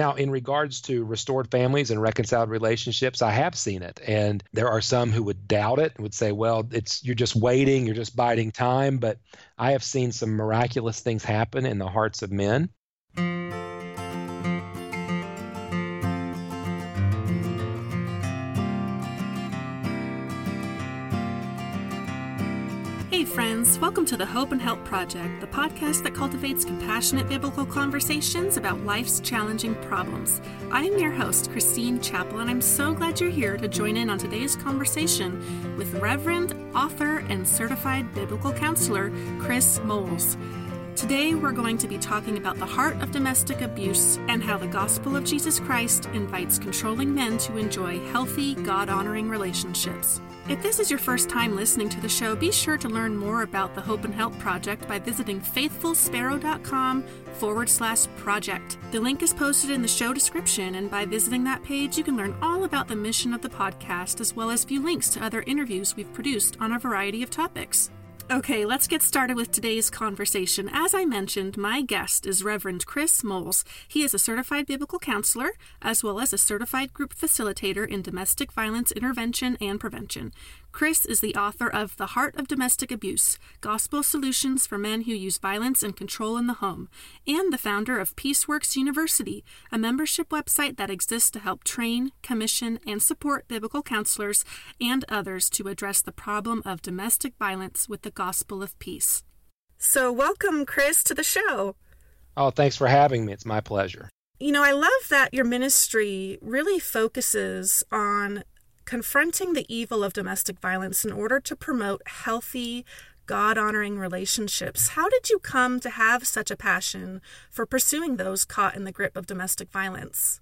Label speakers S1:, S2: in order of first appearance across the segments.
S1: Now, in regards to restored families and reconciled relationships, I have seen it. And there are some who would doubt it and would say, well, it's you're just waiting, you're just biding time. But I have seen some miraculous things happen in the hearts of men.
S2: Welcome to the Hope and Help Project, the podcast that cultivates compassionate biblical conversations about life's challenging problems. I am your host, Christine Chappell, and I'm so glad you're here to join in on today's conversation with Reverend, author, and certified biblical counselor Chris Moles. Today, we're going to be talking about the heart of domestic abuse and how the gospel of Jesus Christ invites controlling men to enjoy healthy, God honoring relationships. If this is your first time listening to the show, be sure to learn more about the Hope and Help Project by visiting faithfulsparrow.com forward slash project. The link is posted in the show description, and by visiting that page, you can learn all about the mission of the podcast as well as view links to other interviews we've produced on a variety of topics. Okay, let's get started with today's conversation. As I mentioned, my guest is Reverend Chris Moles. He is a certified biblical counselor as well as a certified group facilitator in domestic violence intervention and prevention. Chris is the author of The Heart of Domestic Abuse Gospel Solutions for Men Who Use Violence and Control in the Home, and the founder of Peaceworks University, a membership website that exists to help train, commission, and support biblical counselors and others to address the problem of domestic violence with the gospel of peace. So, welcome, Chris, to the show.
S1: Oh, thanks for having me. It's my pleasure.
S2: You know, I love that your ministry really focuses on confronting the evil of domestic violence in order to promote healthy, God honoring relationships. How did you come to have such a passion for pursuing those caught in the grip of domestic violence?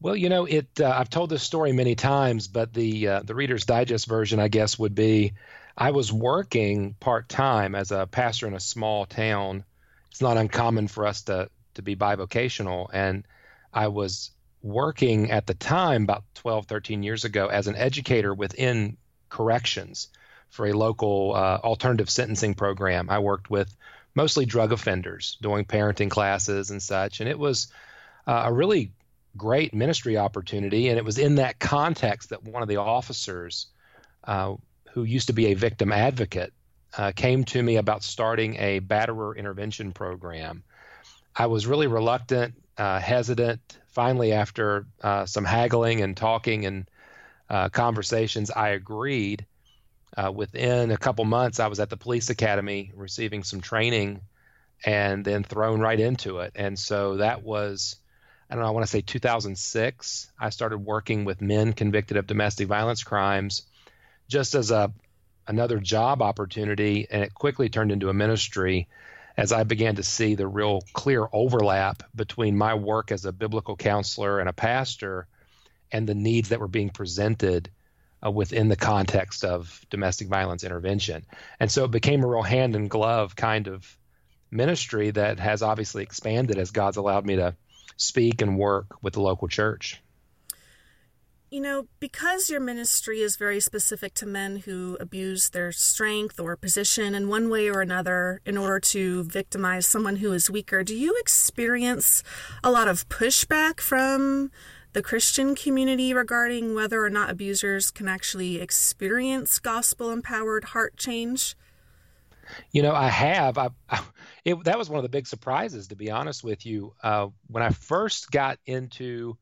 S1: Well, you know, it. Uh, I've told this story many times, but the uh, the Reader's Digest version, I guess, would be: I was working part time as a pastor in a small town. It's not uncommon for us to to be bivocational, and I was working at the time, about 12, 13 years ago, as an educator within corrections for a local uh, alternative sentencing program. I worked with mostly drug offenders doing parenting classes and such. And it was uh, a really great ministry opportunity. And it was in that context that one of the officers, uh, who used to be a victim advocate, uh, came to me about starting a batterer intervention program. I was really reluctant, uh, hesitant, finally, after uh, some haggling and talking and uh, conversations, I agreed. Uh, within a couple months, I was at the police academy receiving some training and then thrown right into it. And so that was, I don't know, I want to say 2006. I started working with men convicted of domestic violence crimes just as a another job opportunity, and it quickly turned into a ministry as I began to see the real clear overlap between my work as a biblical counselor and a pastor and the needs that were being presented uh, within the context of domestic violence intervention. And so it became a real hand in glove kind of ministry that has obviously expanded as God's allowed me to speak and work with the local church
S2: you know, because your ministry is very specific to men who abuse their strength or position in one way or another in order to victimize someone who is weaker, do you experience a lot of pushback from the Christian community regarding whether or not abusers can actually experience gospel empowered heart change?
S1: You know, I have. I, I it, that was one of the big surprises, to be honest with you. Uh, when I first got into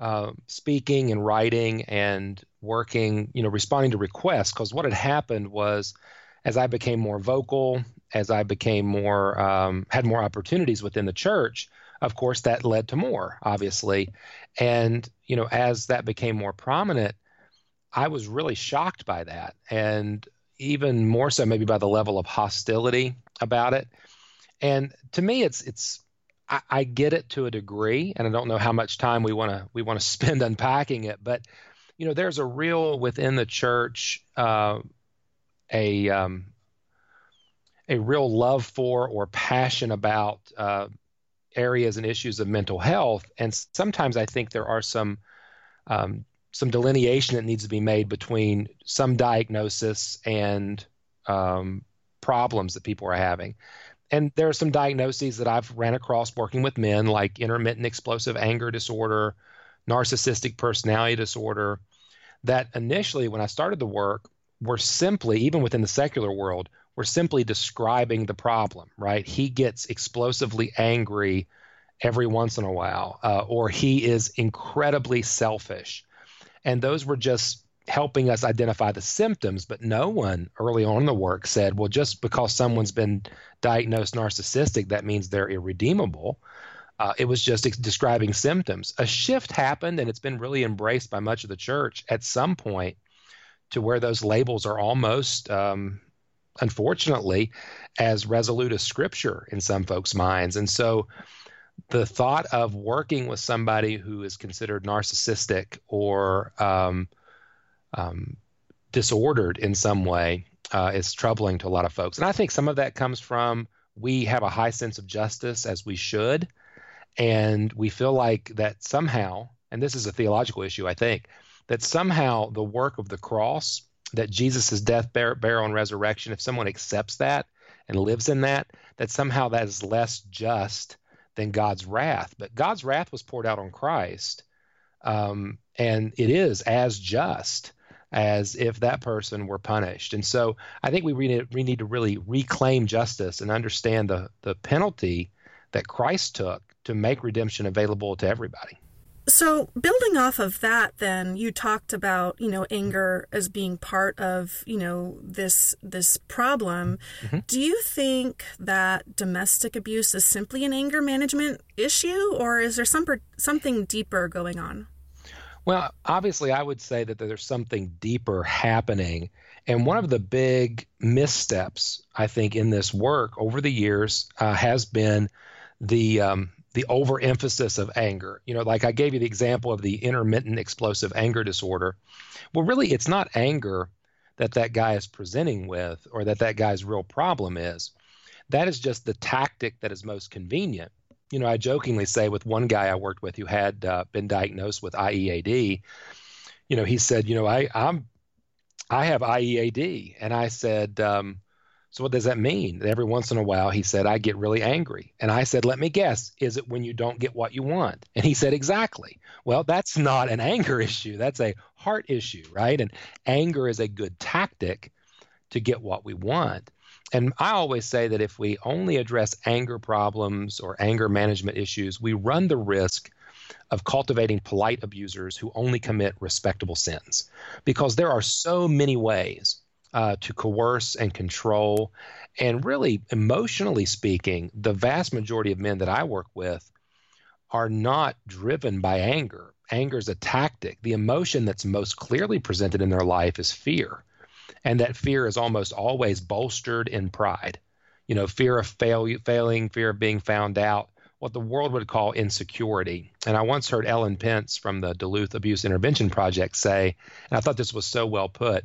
S1: uh, speaking and writing and working, you know, responding to requests. Because what had happened was, as I became more vocal, as I became more um, had more opportunities within the church, of course, that led to more, obviously, and you know, as that became more prominent, I was really shocked by that, and even more so, maybe by the level of hostility about it. And to me, it's it's I, I get it to a degree, and I don't know how much time we want to we want to spend unpacking it, but you know, there's a real within the church uh, a um, a real love for or passion about uh, areas and issues of mental health, and sometimes I think there are some um, some delineation that needs to be made between some diagnosis and um, problems that people are having. And there are some diagnoses that I've ran across working with men, like intermittent explosive anger disorder, narcissistic personality disorder, that initially, when I started the work, were simply, even within the secular world, were simply describing the problem, right? He gets explosively angry every once in a while, uh, or he is incredibly selfish. And those were just helping us identify the symptoms, but no one early on in the work said, well, just because someone's been diagnosed narcissistic, that means they're irredeemable. Uh, it was just ex- describing symptoms. A shift happened, and it's been really embraced by much of the church at some point to where those labels are almost, um, unfortunately, as resolute as scripture in some folks' minds. And so the thought of working with somebody who is considered narcissistic or um, um, disordered in some way uh, is troubling to a lot of folks. And I think some of that comes from we have a high sense of justice as we should. And we feel like that somehow, and this is a theological issue, I think, that somehow the work of the cross, that Jesus' death, burial, and resurrection, if someone accepts that and lives in that, that somehow that is less just than God's wrath. But God's wrath was poured out on Christ, um, and it is as just as if that person were punished. And so I think we need, we need to really reclaim justice and understand the, the penalty that Christ took to make redemption available to everybody.
S2: So, building off of that, then you talked about you know anger as being part of you know this this problem. Mm-hmm. Do you think that domestic abuse is simply an anger management issue, or is there some something deeper going on?
S1: Well, obviously, I would say that there's something deeper happening. And one of the big missteps, I think, in this work over the years uh, has been the um, the overemphasis of anger. You know, like I gave you the example of the intermittent explosive anger disorder. Well, really, it's not anger that that guy is presenting with or that that guy's real problem is. That is just the tactic that is most convenient you know, I jokingly say with one guy I worked with who had uh, been diagnosed with IEAD, you know, he said, you know, I I'm I have IEAD, and I said, um, so what does that mean? Every once in a while, he said, I get really angry, and I said, let me guess, is it when you don't get what you want? And he said, exactly. Well, that's not an anger issue. That's a heart issue, right? And anger is a good tactic to get what we want and I always say that if we only address anger problems or anger management issues, we run the risk of cultivating polite abusers who only commit respectable sins. Because there are so many ways uh, to coerce and control. And really, emotionally speaking, the vast majority of men that I work with are not driven by anger. Anger is a tactic. The emotion that's most clearly presented in their life is fear and that fear is almost always bolstered in pride. You know, fear of fail, failing, fear of being found out, what the world would call insecurity. And I once heard Ellen Pence from the Duluth Abuse Intervention Project say, and I thought this was so well put,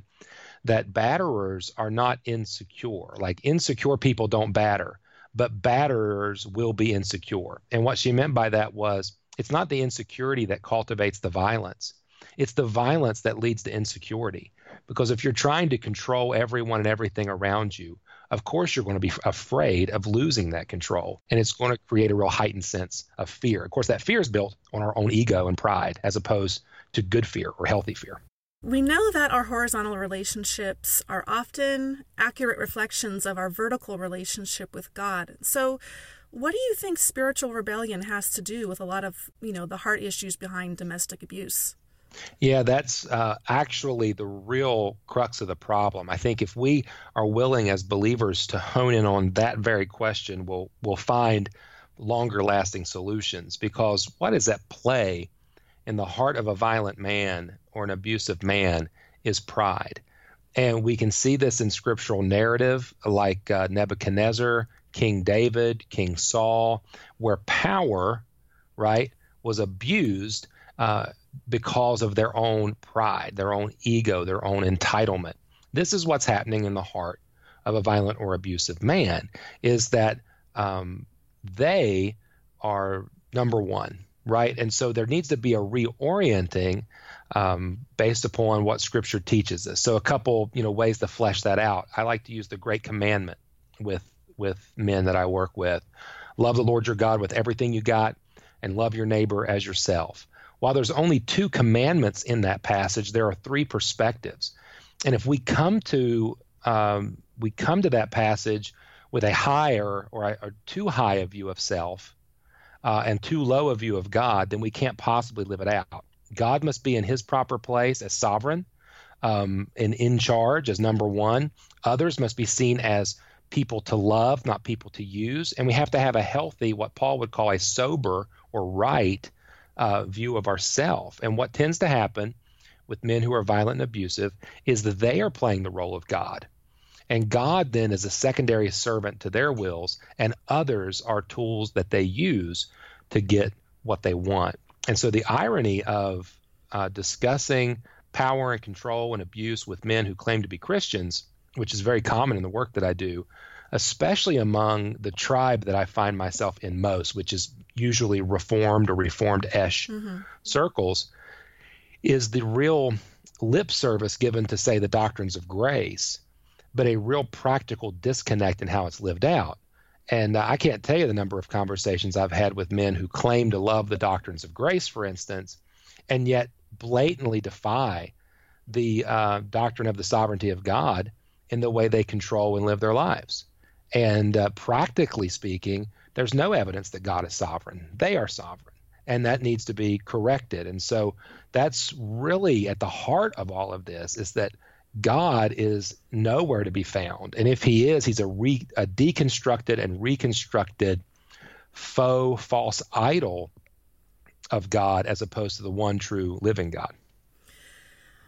S1: that batterers are not insecure. Like insecure people don't batter, but batterers will be insecure. And what she meant by that was it's not the insecurity that cultivates the violence, it's the violence that leads to insecurity. Because if you're trying to control everyone and everything around you, of course you're going to be afraid of losing that control. And it's going to create a real heightened sense of fear. Of course, that fear is built on our own ego and pride as opposed to good fear or healthy fear.
S2: We know that our horizontal relationships are often accurate reflections of our vertical relationship with God. So, what do you think spiritual rebellion has to do with a lot of, you know, the heart issues behind domestic abuse?
S1: Yeah, that's uh, actually the real crux of the problem. I think if we are willing as believers to hone in on that very question, we'll we'll find longer lasting solutions. Because what is at play in the heart of a violent man or an abusive man is pride, and we can see this in scriptural narrative, like uh, Nebuchadnezzar, King David, King Saul, where power, right, was abused. Uh, because of their own pride, their own ego, their own entitlement. This is what's happening in the heart of a violent or abusive man is that um, they are number one, right? And so there needs to be a reorienting um, based upon what Scripture teaches us. So a couple, you know, ways to flesh that out. I like to use the Great Commandment with with men that I work with. Love the Lord your God with everything you got, and love your neighbor as yourself. While there's only two commandments in that passage, there are three perspectives. And if we come to um, we come to that passage with a higher or, a, or too high a view of self uh, and too low a view of God, then we can't possibly live it out. God must be in His proper place as sovereign um, and in charge as number one. Others must be seen as people to love, not people to use. And we have to have a healthy, what Paul would call a sober or right uh, view of ourself. And what tends to happen with men who are violent and abusive is that they are playing the role of God. And God then is a secondary servant to their wills, and others are tools that they use to get what they want. And so the irony of uh, discussing power and control and abuse with men who claim to be Christians, which is very common in the work that I do, especially among the tribe that I find myself in most, which is usually reformed or reformed esh mm-hmm. circles, is the real lip service given to, say, the doctrines of grace, but a real practical disconnect in how it's lived out. And uh, I can't tell you the number of conversations I've had with men who claim to love the doctrines of grace, for instance, and yet blatantly defy the uh, doctrine of the sovereignty of God in the way they control and live their lives. And uh, practically speaking, there's no evidence that God is sovereign. They are sovereign. And that needs to be corrected. And so that's really at the heart of all of this is that God is nowhere to be found. And if he is, he's a, re, a deconstructed and reconstructed faux, false idol of God as opposed to the one true living God.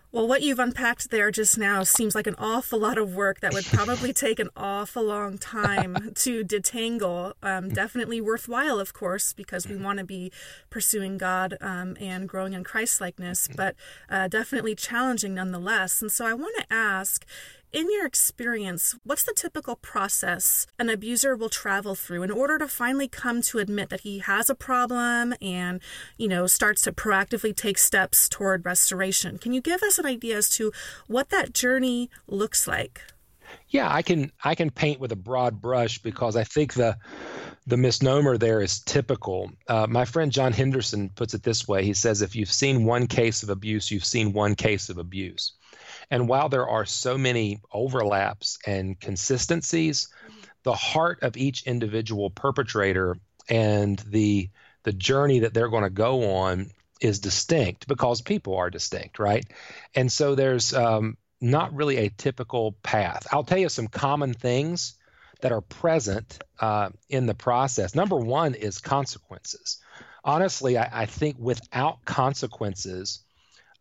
S2: Well, what you've unpacked there just now seems like an awful lot of work that would probably take an awful long time to detangle. Um, definitely worthwhile, of course, because we want to be pursuing God um, and growing in Christ likeness, but uh, definitely challenging nonetheless. And so I want to ask in your experience, what's the typical process an abuser will travel through in order to finally come to admit that he has a problem and, you know, starts to proactively take steps toward restoration? Can you give us an idea as to what that journey looks like?
S1: Yeah, I can I can paint with a broad brush because I think the the misnomer there is typical. Uh, my friend John Henderson puts it this way. He says, if you've seen one case of abuse, you've seen one case of abuse. And while there are so many overlaps and consistencies, the heart of each individual perpetrator and the the journey that they're going to go on is distinct because people are distinct, right? And so there's um, not really a typical path. I'll tell you some common things that are present uh, in the process. Number one is consequences. Honestly, I, I think without consequences,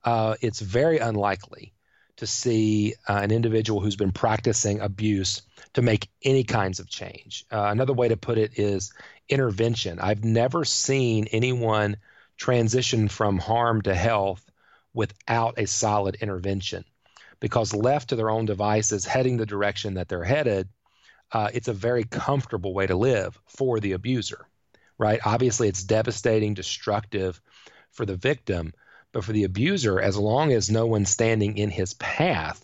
S1: uh, it's very unlikely to see uh, an individual who's been practicing abuse to make any kinds of change. Uh, another way to put it is intervention. I've never seen anyone transition from harm to health without a solid intervention because left to their own devices, heading the direction that they're headed, uh, it's a very comfortable way to live for the abuser, right? Obviously, it's devastating, destructive for the victim, but for the abuser, as long as no one's standing in his path,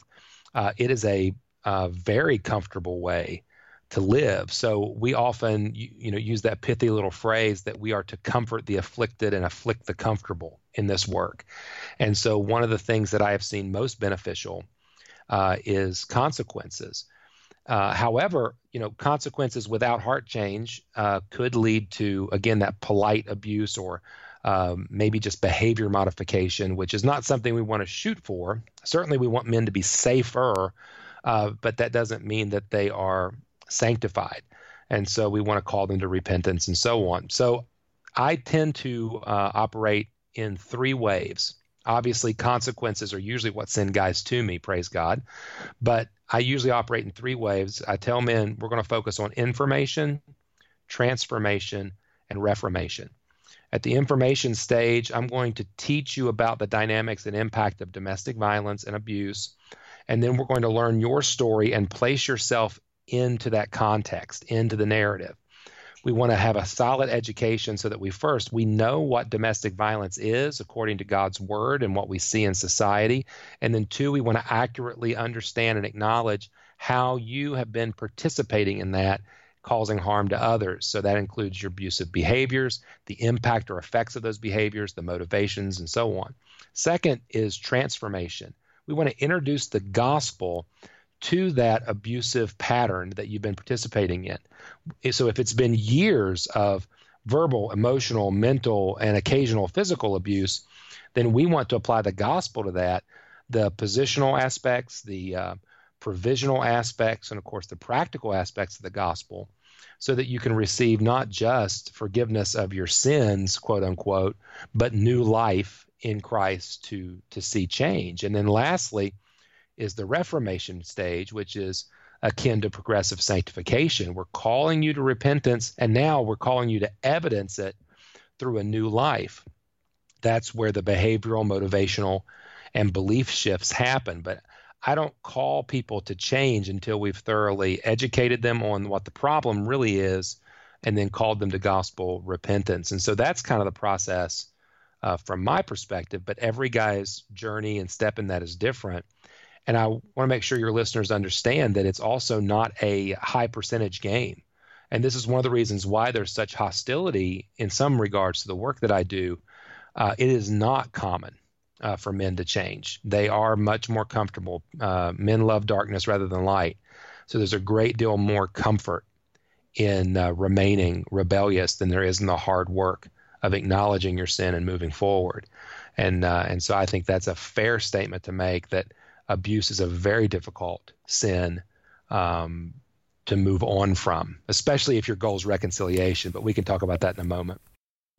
S1: uh, it is a, a, very comfortable way to live. So we often, you, you know, use that pithy little phrase that we are to comfort the afflicted and afflict the comfortable in this work. And so one of the things that I have seen most beneficial uh, is consequences. Uh, however, you know, consequences without heart change uh, could lead to again that polite abuse or um, maybe just behavior modification, which is not something we want to shoot for. Certainly, we want men to be safer, uh, but that doesn't mean that they are sanctified. And so we want to call them to repentance and so on. So I tend to uh, operate in three waves. Obviously, consequences are usually what send guys to me, praise God. But I usually operate in three waves. I tell men we're going to focus on information, transformation, and reformation. At the information stage, I'm going to teach you about the dynamics and impact of domestic violence and abuse. And then we're going to learn your story and place yourself into that context, into the narrative. We want to have a solid education so that we first we know what domestic violence is according to God's word and what we see in society. And then two, we want to accurately understand and acknowledge how you have been participating in that causing harm to others. So that includes your abusive behaviors, the impact or effects of those behaviors, the motivations, and so on. Second is transformation. We want to introduce the gospel to that abusive pattern that you've been participating in. So if it's been years of verbal, emotional, mental, and occasional physical abuse, then we want to apply the gospel to that, the positional aspects, the uh, provisional aspects, and of course the practical aspects of the gospel, so that you can receive not just forgiveness of your sins, quote unquote, but new life in Christ to to see change. And then lastly is the reformation stage, which is akin to progressive sanctification. We're calling you to repentance, and now we're calling you to evidence it through a new life. That's where the behavioral, motivational, and belief shifts happen. But I don't call people to change until we've thoroughly educated them on what the problem really is and then called them to gospel repentance. And so that's kind of the process uh, from my perspective, but every guy's journey and step in that is different. And I want to make sure your listeners understand that it's also not a high percentage game. And this is one of the reasons why there's such hostility in some regards to the work that I do. Uh, it is not common uh, for men to change. They are much more comfortable. Uh, men love darkness rather than light. So there's a great deal more comfort in uh, remaining rebellious than there is in the hard work of acknowledging your sin and moving forward. And uh, and so I think that's a fair statement to make that abuse is a very difficult sin um, to move on from, especially if your goal is reconciliation. But we can talk about that in a moment.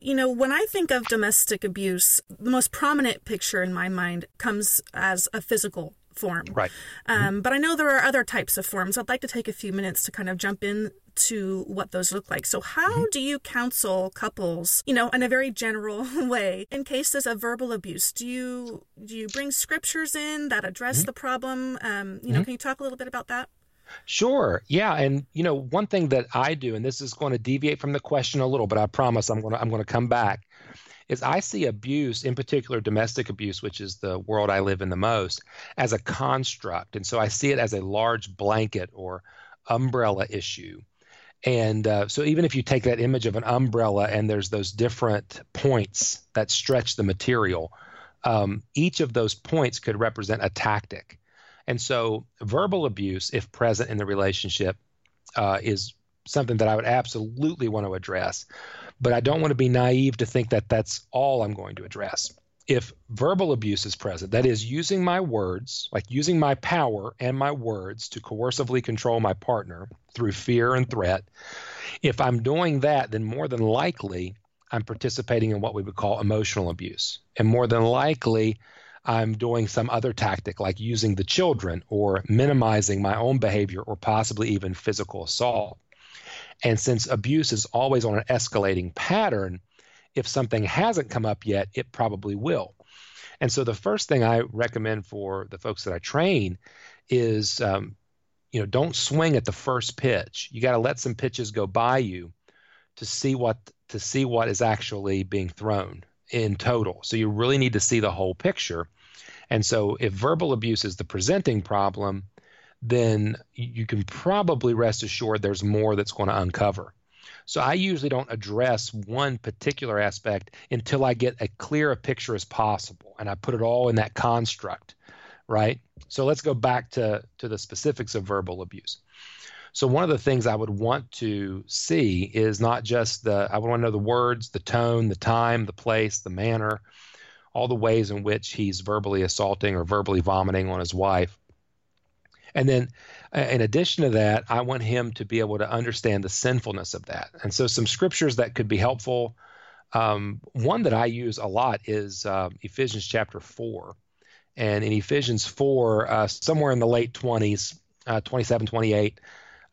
S2: You know, when I think of domestic abuse, the most prominent picture in my mind comes as a physical form.
S1: Right.
S2: Um, mm-hmm. But I know there are other types of forms. I'd like to take a few minutes to kind of jump in to what those look like. So, how mm-hmm. do you counsel couples, you know, in a very general way, in cases of verbal abuse? Do you do you bring scriptures in that address mm-hmm. the problem? Um, you know, mm-hmm. can you talk a little bit about that?
S1: Sure. Yeah, and you know, one thing that I do, and this is going to deviate from the question a little, but I promise I'm going to I'm going to come back, is I see abuse, in particular domestic abuse, which is the world I live in the most, as a construct, and so I see it as a large blanket or umbrella issue. And uh, so, even if you take that image of an umbrella and there's those different points that stretch the material, um, each of those points could represent a tactic. And so, verbal abuse, if present in the relationship, uh, is something that I would absolutely want to address. But I don't want to be naive to think that that's all I'm going to address. If verbal abuse is present, that is, using my words, like using my power and my words to coercively control my partner through fear and threat, if I'm doing that, then more than likely I'm participating in what we would call emotional abuse. And more than likely, I'm doing some other tactic like using the children or minimizing my own behavior or possibly even physical assault. And since abuse is always on an escalating pattern, if something hasn't come up yet, it probably will. And so the first thing I recommend for the folks that I train is, um, you know, don't swing at the first pitch. You got to let some pitches go by you to see what to see what is actually being thrown in total. So you really need to see the whole picture. And so if verbal abuse is the presenting problem, then you can probably rest assured there's more that's going to uncover. So I usually don't address one particular aspect until I get a clear a picture as possible and I put it all in that construct, right? So let's go back to to the specifics of verbal abuse. So one of the things I would want to see is not just the I want to know the words, the tone, the time, the place, the manner, all the ways in which he's verbally assaulting or verbally vomiting on his wife. And then in addition to that, I want him to be able to understand the sinfulness of that. And so some scriptures that could be helpful. Um, one that I use a lot is uh, Ephesians chapter 4. And in Ephesians 4, uh, somewhere in the late 20s, uh, 27, 28,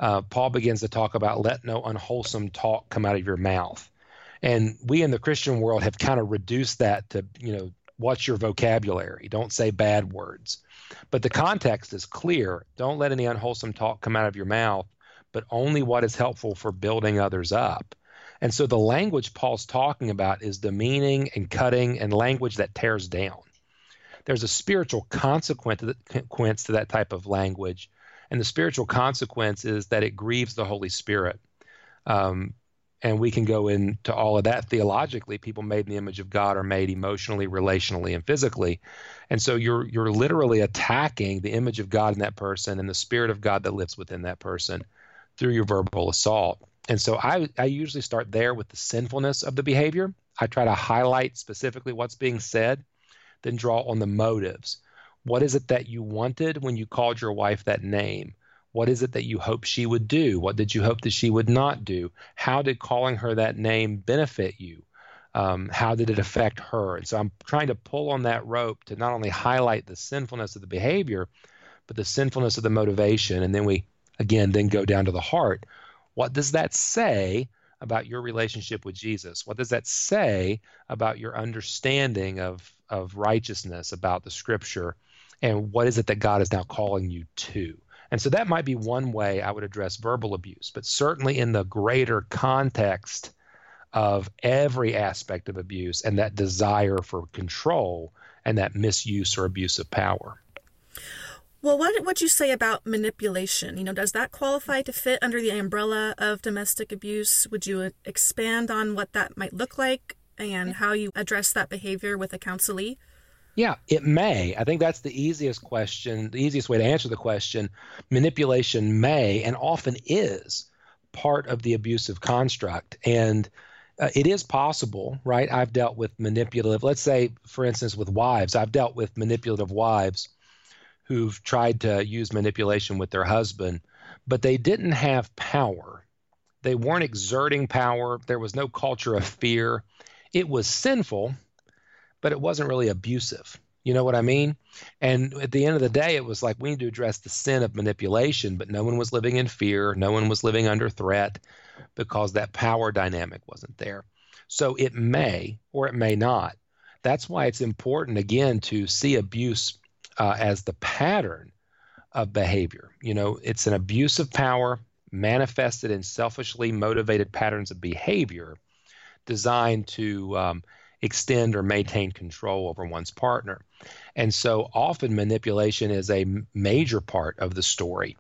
S1: uh, Paul begins to talk about let no unwholesome talk come out of your mouth. And we in the Christian world have kind of reduced that to, you know, what's your vocabulary? Don't say bad words. But the context is clear. Don't let any unwholesome talk come out of your mouth, but only what is helpful for building others up. And so the language Paul's talking about is demeaning and cutting and language that tears down. There's a spiritual consequence to that type of language. And the spiritual consequence is that it grieves the Holy Spirit. Um, and we can go into all of that theologically. People made in the image of God are made emotionally, relationally, and physically. And so you're you're literally attacking the image of God in that person and the spirit of God that lives within that person through your verbal assault. And so I, I usually start there with the sinfulness of the behavior. I try to highlight specifically what's being said, then draw on the motives. What is it that you wanted when you called your wife that name? What is it that you hoped she would do? What did you hope that she would not do? How did calling her that name benefit you? Um, how did it affect her? And so I'm trying to pull on that rope to not only highlight the sinfulness of the behavior, but the sinfulness of the motivation. And then we, again, then go down to the heart. What does that say about your relationship with Jesus? What does that say about your understanding of, of righteousness, about the scripture? And what is it that God is now calling you to? And so that might be one way I would address verbal abuse, but certainly in the greater context of every aspect of abuse and that desire for control and that misuse or abuse of power.
S2: Well, what would you say about manipulation? You know, does that qualify to fit under the umbrella of domestic abuse? Would you uh, expand on what that might look like and how you address that behavior with a counselee?
S1: Yeah, it may. I think that's the easiest question, the easiest way to answer the question. Manipulation may and often is part of the abusive construct. And uh, it is possible, right? I've dealt with manipulative, let's say, for instance, with wives, I've dealt with manipulative wives who've tried to use manipulation with their husband, but they didn't have power. They weren't exerting power. There was no culture of fear. It was sinful but it wasn't really abusive. You know what I mean? And at the end of the day, it was like we need to address the sin of manipulation, but no one was living in fear. No one was living under threat because that power dynamic wasn't there. So it may or it may not. That's why it's important, again, to see abuse uh, as the pattern of behavior. You know, it's an abuse of power manifested in selfishly motivated patterns of behavior designed to um, extend or maintain control over one's partner. And so often manipulation is a major part of the story.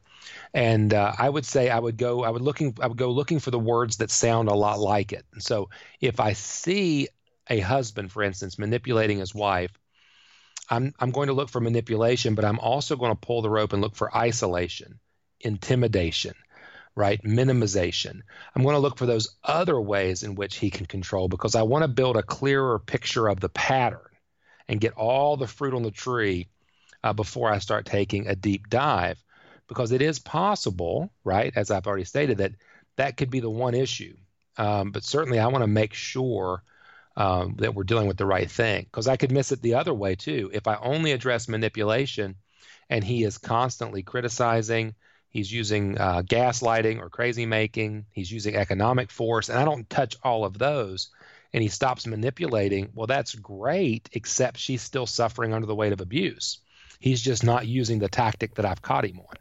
S1: And uh, I would say I would go I would looking I would go looking for the words that sound a lot like it. And so if I see a husband, for instance, manipulating his wife, I'm I'm going to look for manipulation, but I'm also going to pull the rope and look for isolation, intimidation, right? Minimization. I'm going to look for those other ways in which he can control because I want to build a clearer picture of the pattern and get all the fruit on the tree uh, before I start taking a deep dive. Because it is possible, right, as I've already stated, that that could be the one issue. Um, but certainly I want to make sure um, that we're dealing with the right thing because I could miss it the other way too. If I only address manipulation and he is constantly criticizing, He's using uh, gaslighting or crazy making. He's using economic force. And I don't touch all of those. And he stops manipulating. Well, that's great, except she's still suffering under the weight of abuse. He's just not using the tactic that I've caught him on.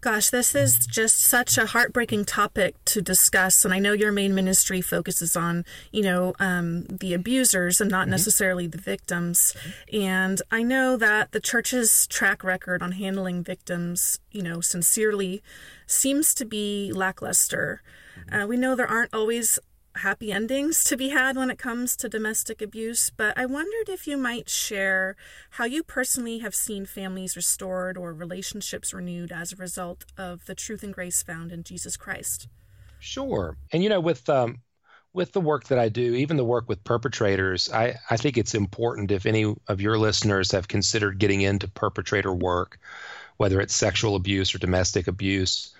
S2: Gosh, this is just such a heartbreaking topic to discuss. And I know your main ministry focuses on, you know, um, the abusers and not mm-hmm. necessarily the victims. And I know that the church's track record on handling victims, you know, sincerely seems to be lackluster. Mm-hmm. Uh, we know there aren't always happy endings to be had when it comes to domestic abuse, but I wondered if you might share how you personally have seen families restored or relationships renewed as a result of the truth and grace found in Jesus Christ.
S1: Sure. And you know, with um, with the work that I do, even the work with perpetrators, I, I think it's important if any of your listeners have considered getting into perpetrator work, whether it's sexual abuse or domestic abuse,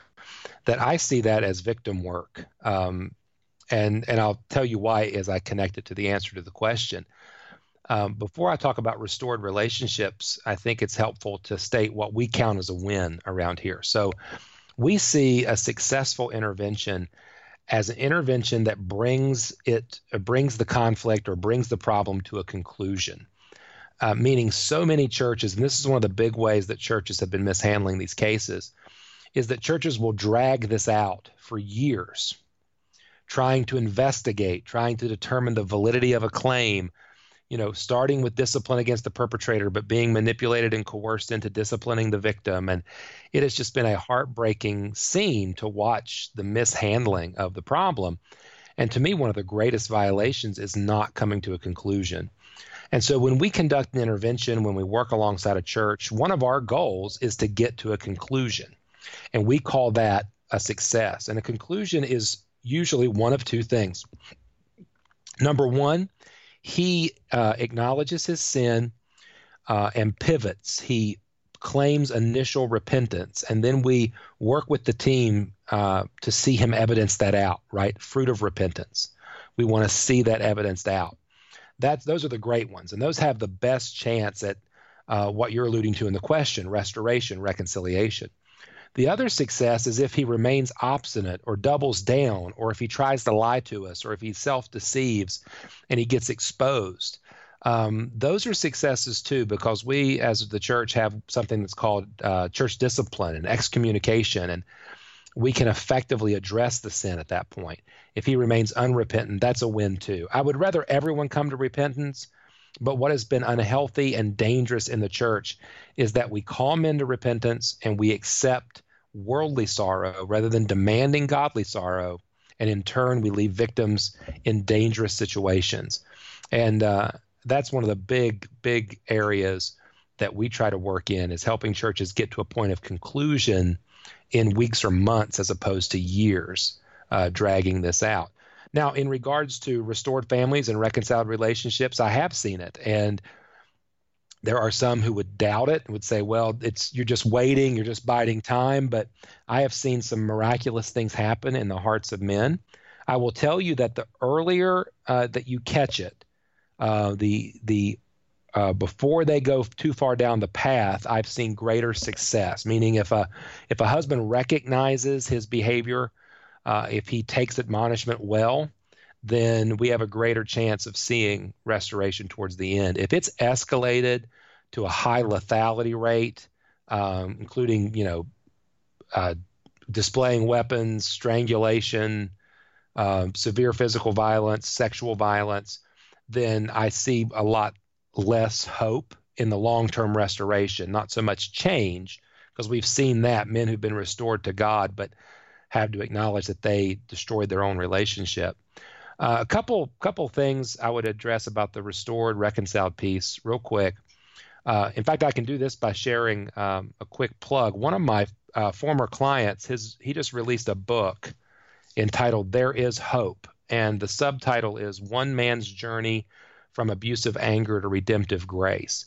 S1: that I see that as victim work. Um, and and I'll tell you why as I connect it to the answer to the question. Um, before I talk about restored relationships, I think it's helpful to state what we count as a win around here. So, we see a successful intervention as an intervention that brings it brings the conflict or brings the problem to a conclusion. Uh, meaning, so many churches, and this is one of the big ways that churches have been mishandling these cases, is that churches will drag this out for years trying to investigate, trying to determine the validity of a claim, you know, starting with discipline against the perpetrator, but being manipulated and coerced into disciplining the victim. And it has just been a heartbreaking scene to watch the mishandling of the problem. And to me, one of the greatest violations is not coming to a conclusion. And so when we conduct an intervention, when we work alongside a church, one of our goals is to get to a conclusion. And we call that a success. And a conclusion is usually one of two things. Number one, he uh, acknowledges his sin uh, and pivots. He claims initial repentance, and then we work with the team uh, to see him evidence that out. Right, fruit of repentance. We want to see that evidenced out. That's those are the great ones, and those have the best chance at uh, what you're alluding to in the question: restoration, reconciliation. The other success is if he remains obstinate or doubles down, or if he tries to lie to us, or if he self deceives and he gets exposed. Um, those are successes too, because we as the church have something that's called uh, church discipline and excommunication, and we can effectively address the sin at that point. If he remains unrepentant, that's a win too. I would rather everyone come to repentance, but what has been unhealthy and dangerous in the church is that we call men to repentance and we accept worldly sorrow rather than demanding godly sorrow. And in turn, we leave victims in dangerous situations. And uh, that's one of the big, big areas that we try to work in is helping churches get to a point of conclusion in weeks or months as opposed to years uh, dragging this out. Now, in regards to restored families and reconciled relationships, I have seen it. And there are some who would doubt it and would say, well, it's you're just waiting, you're just biding time. But I have seen some miraculous things happen in the hearts of men. I will tell you that the earlier uh, that you catch it, uh, the the uh, before they go too far down the path, I've seen greater success. Meaning, if a if a husband recognizes his behavior, uh, if he takes admonishment well, then we have a greater chance of seeing restoration towards the end. If it's escalated to a high lethality rate, um, including you know uh, displaying weapons, strangulation, uh, severe physical violence, sexual violence, then I see a lot less hope in the long-term restoration. Not so much change, because we've seen that men who've been restored to God, but have to acknowledge that they destroyed their own relationship. Uh, a couple couple things I would address about the restored reconciled peace real quick. Uh, in fact, I can do this by sharing um, a quick plug. One of my uh, former clients, his he just released a book entitled "There Is Hope," and the subtitle is "One Man's Journey from Abusive Anger to Redemptive Grace."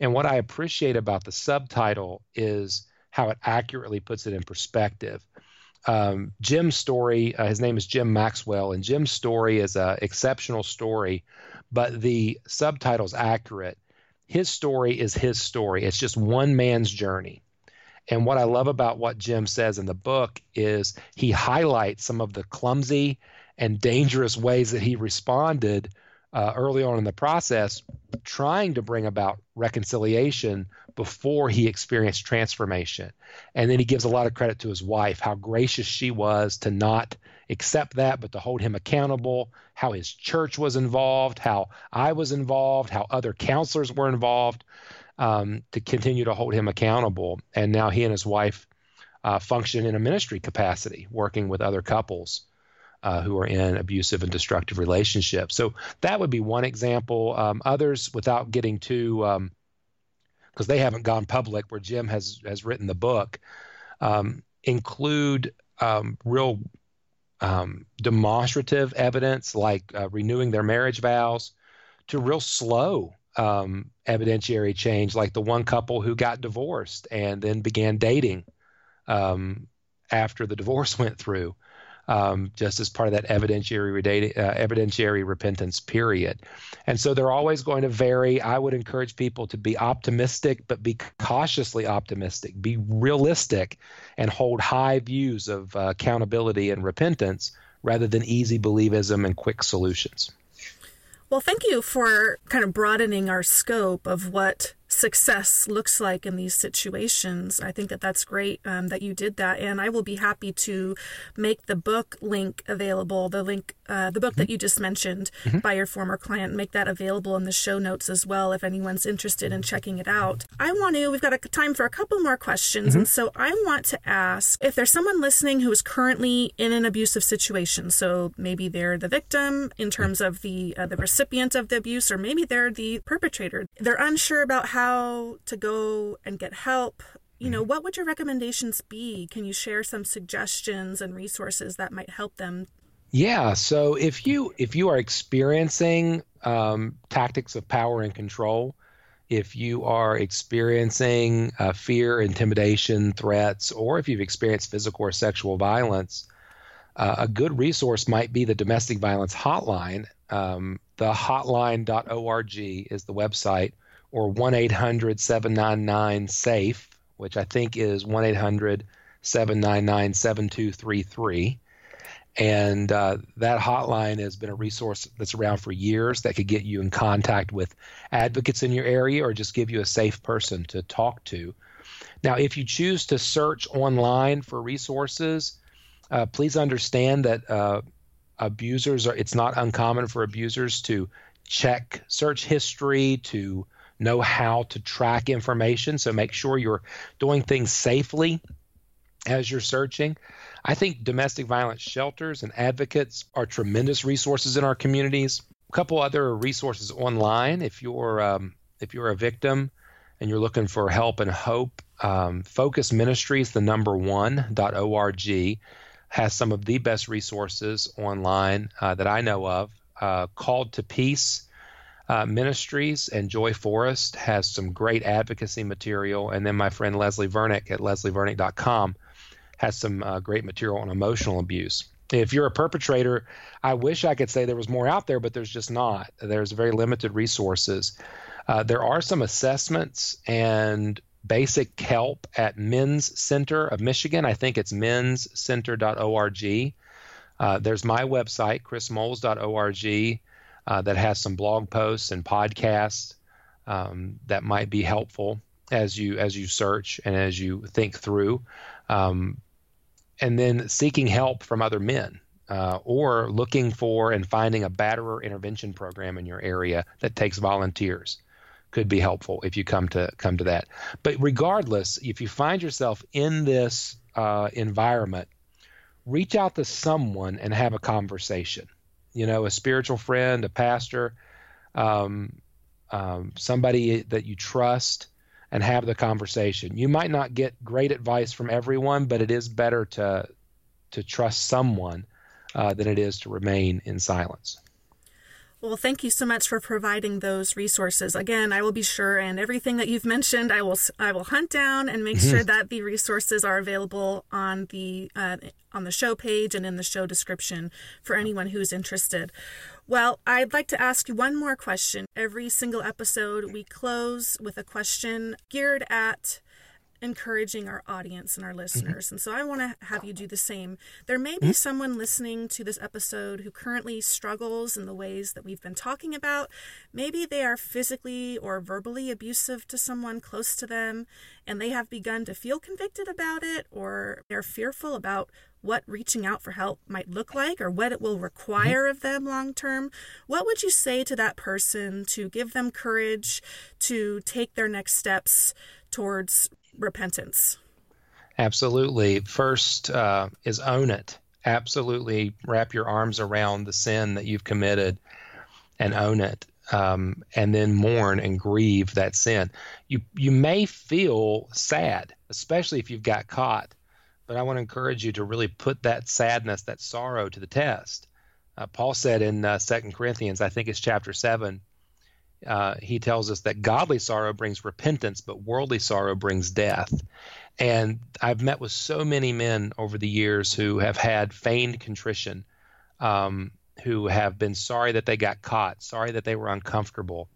S1: And what I appreciate about the subtitle is how it accurately puts it in perspective um, Jim's story, uh, his name is Jim Maxwell, and Jim's story is an exceptional story, but the subtitle's accurate. His story is his story. It's just one man's journey. And what I love about what Jim says in the book is he highlights some of the clumsy and dangerous ways that he responded uh, early on in the process, trying to bring about reconciliation before he experienced transformation. And then he gives a lot of credit to his wife, how gracious she was to not accept that, but to hold him accountable, how his church was involved, how I was involved, how other counselors were involved um, to continue to hold him accountable. And now he and his wife uh, function in a ministry capacity, working with other couples uh, who are in abusive and destructive relationships. So that would be one example. Um, others, without getting too, because um, they haven't gone public, where Jim has has written the book, um, include um, real um, demonstrative evidence like uh, renewing their marriage vows, to real slow um, evidentiary change, like the one couple who got divorced and then began dating after the divorce went through um, just as part of that evidentiary, uh, evidentiary repentance period. And so they're always going to vary. I would encourage people to be optimistic, but be cautiously optimistic, be realistic, and hold high views of uh, accountability and repentance rather than easy believism and quick solutions.
S2: Well, thank you for kind of broadening our scope of what success looks like in these situations. I think that that's great um, that you did that, and I will be happy to make the book link available. The link, uh, the book mm-hmm. that you just mentioned mm-hmm. by your former client, make that available in the show notes as well if anyone's interested in checking it out. I want to. We've got a, time for a couple more questions, mm-hmm. and so I want to ask if there's someone listening who is currently in an abusive situation. So maybe they're the victim in terms of the uh, the recipient of the abuse, or maybe they're the perpetrator. They're unsure about how to go and get help you know mm-hmm. what would your recommendations be can you share some suggestions and resources that might help them
S1: yeah so if you if you are experiencing um, tactics of power and control if you are experiencing uh, fear intimidation threats or if you've experienced physical or sexual violence uh, a good resource might be the domestic violence hotline um, the hotline.org is the website, or 1 800 799 SAFE, which I think is 1 800 799 7233. And uh, that hotline has been a resource that's around for years that could get you in contact with advocates in your area or just give you a safe person to talk to. Now, if you choose to search online for resources, uh, please understand that uh, abusers are it's not uncommon for abusers to check search history to know how to track information. So make sure you're doing things safely as you're searching. I think domestic violence shelters and advocates are tremendous resources in our communities. A couple other resources online if you're um, if you're a victim and you're looking for help and hope um, focus ministries the number one dot org has some of the best resources online uh, that I know of. Uh, Called to Peace uh, Ministries and Joy Forrest has some great advocacy material. And then my friend Leslie Vernick at leslievernick.com has some uh, great material on emotional abuse. If you're a perpetrator, I wish I could say there was more out there, but there's just not. There's very limited resources. Uh, there are some assessments and basic help at Men's Center of Michigan. I think it's menscenter.org. Uh, there's my website, chrismoles.org, uh, that has some blog posts and podcasts um, that might be helpful as you as you search and as you think through. Um, and then seeking help from other men. Uh, or looking for and finding a batterer intervention program in your area that takes volunteers could be helpful if you come to come to that. But regardless, if you find yourself in this uh, environment, reach out to someone and have a conversation. You know, a spiritual friend, a pastor, um, um, somebody that you trust, and have the conversation. You might not get great advice from everyone, but it is better to to trust someone uh, than it is to remain in silence.
S2: Well, thank you so much for providing those resources. Again, I will be sure, and everything that you've mentioned, I will I will hunt down and make sure mm-hmm. that the resources are available on the uh, on the show page and in the show description for anyone who's interested. Well, I'd like to ask you one more question. Every single episode, we close with a question geared at encouraging our audience and our mm-hmm. listeners. Mm-hmm. And so I want to have you do the same. There may be mm-hmm. someone listening to this episode who currently struggles in the ways that we've been talking about. Maybe they are physically or verbally abusive to someone close to them and they have begun to feel convicted about it or they're fearful about what reaching out for help might look like or what it will require mm-hmm. of them long term. What would you say to that person to give them courage to take their next steps towards repentance?
S1: Absolutely. First uh, is own it. Absolutely wrap your arms around the sin that you've committed and own it. Um, and then mourn and grieve that sin. You you may feel sad, especially if you've got caught, but I want to encourage you to really put that sadness, that sorrow, to the test. Uh, Paul said in uh, Second Corinthians, I think it's chapter seven, uh, he tells us that godly sorrow brings repentance, but worldly sorrow brings death. And I've met with so many men over the years who have had feigned contrition, um, who have been sorry that they got caught, sorry that they were uncomfortable.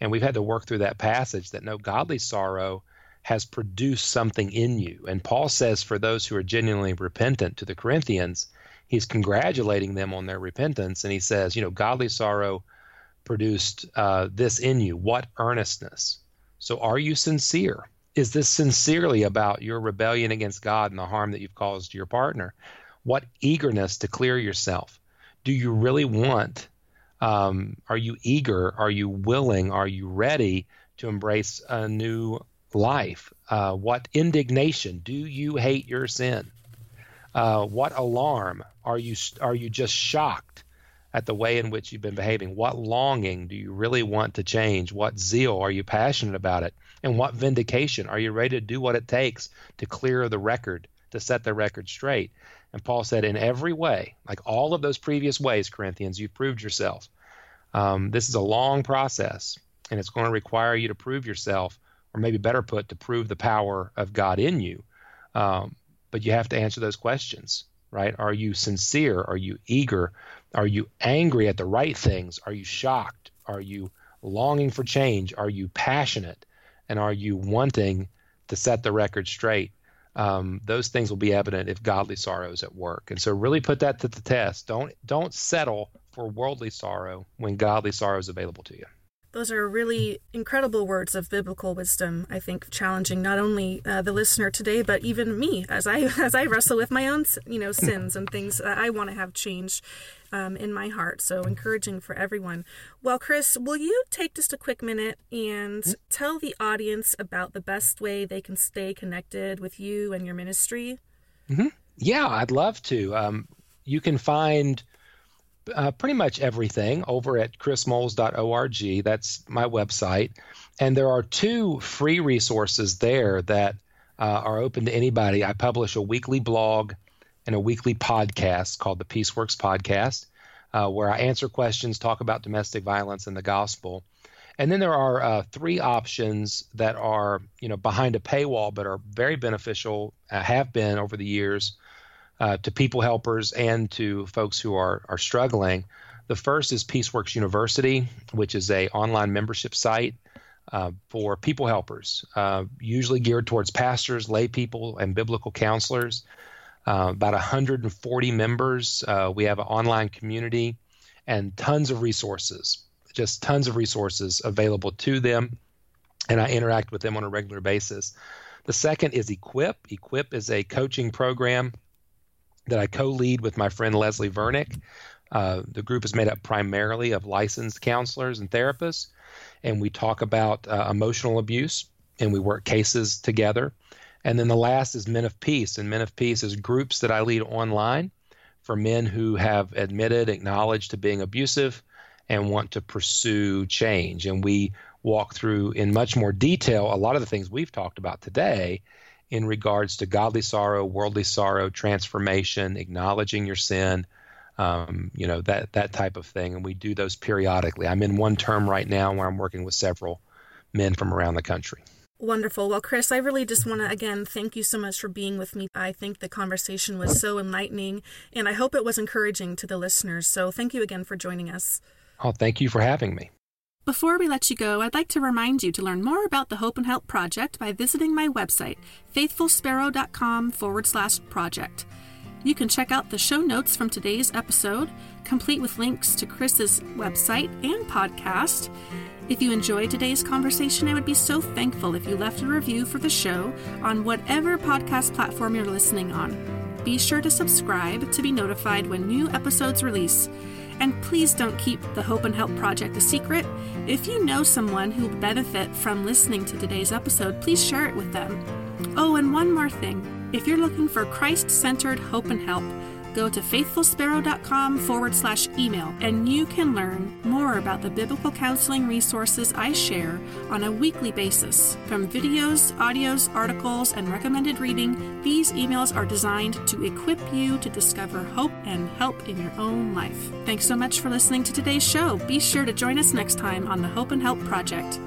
S1: And we've had to work through that passage that no godly sorrow has produced something in you. And Paul says for those who are genuinely repentant to the Corinthians, he's congratulating them on their repentance. And he says, you know, godly sorrow produced uh, this in you. What earnestness? So, are you sincere? Is this sincerely about your rebellion against God and the harm that you've caused your partner? What eagerness to clear yourself? Do you really want? Um, are you eager? Are you willing? Are you ready to embrace a new life? Uh, what indignation? Do you hate your sin? Uh, what alarm? Are you are you just shocked at the way in which you've been behaving? What longing do you really want to change? What zeal are you passionate about it? And what vindication? Are you ready to do what it takes to clear the record, to set the record straight? And Paul said, in every way, like all of those previous ways, Corinthians, you've proved yourself. Um, this is a long process, and it's going to require you to prove yourself, or maybe better put, to prove the power of God in you. Um, but you have to answer those questions, right? Are you sincere? Are you eager? Are you angry at the right things? Are you shocked? Are you longing for change? Are you passionate? And are you wanting to set the record straight? Um, those things will be evident if godly sorrow is at work. And so, really put that to the test. Don't don't settle for worldly sorrow when godly sorrow is available to you.
S2: Those are really incredible words of biblical wisdom. I think challenging not only uh, the listener today, but even me as I as I wrestle with my own you know sins and things that I want to have changed um, in my heart. So encouraging for everyone. Well, Chris, will you take just a quick minute and mm-hmm. tell the audience about the best way they can stay connected with you and your ministry?
S1: Mm-hmm. Yeah, I'd love to. Um, you can find uh, pretty much everything over at chrismoles.org. That's my website. And there are two free resources there that uh, are open to anybody. I publish a weekly blog and a weekly podcast called the Peaceworks Podcast, uh, where I answer questions, talk about domestic violence and the gospel. And then there are uh, three options that are, you know, behind a paywall, but are very beneficial, uh, have been over the years uh, to people helpers and to folks who are are struggling. The first is Peaceworks University, which is a online membership site uh, for people helpers, uh, usually geared towards pastors, lay people, and biblical counselors. Uh, about 140 members. Uh, we have an online community and tons of resources, just tons of resources available to them. And I interact with them on a regular basis. The second is Equip. Equip is a coaching program that I co lead with my friend Leslie Vernick. Uh, the group is made up primarily of licensed counselors and therapists, and we talk about uh, emotional abuse and we work cases together. And then the last is Men of Peace, and Men of Peace is groups that I lead online for men who have admitted, acknowledged to being abusive, and want to pursue change. And we walk through in much more detail a lot of the things we've talked about today in regards to godly sorrow, worldly sorrow, transformation, acknowledging your sin, um, you know that that type of thing. And we do those periodically. I'm in one term right now where I'm working with several men from around the country.
S2: Wonderful. Well, Chris, I really just want to again thank you so much for being with me. I think the conversation was so enlightening, and I hope it was encouraging to the listeners. So thank you again for joining us.
S1: Oh, thank you for having me.
S2: Before we let you go, I'd like to remind you to learn more about the Hope and Help Project by visiting my website, faithfulsparrow.com forward slash project. You can check out the show notes from today's episode, complete with links to Chris's website and podcast. If you enjoyed today's conversation, I would be so thankful if you left a review for the show on whatever podcast platform you're listening on. Be sure to subscribe to be notified when new episodes release. And please don't keep the Hope and Help Project a secret. If you know someone who will benefit from listening to today's episode, please share it with them. Oh, and one more thing. If you're looking for Christ centered hope and help, go to faithfulsparrow.com forward slash email and you can learn more about the biblical counseling resources I share on a weekly basis. From videos, audios, articles, and recommended reading, these emails are designed to equip you to discover hope and help in your own life. Thanks so much for listening to today's show. Be sure to join us next time on the Hope and Help Project.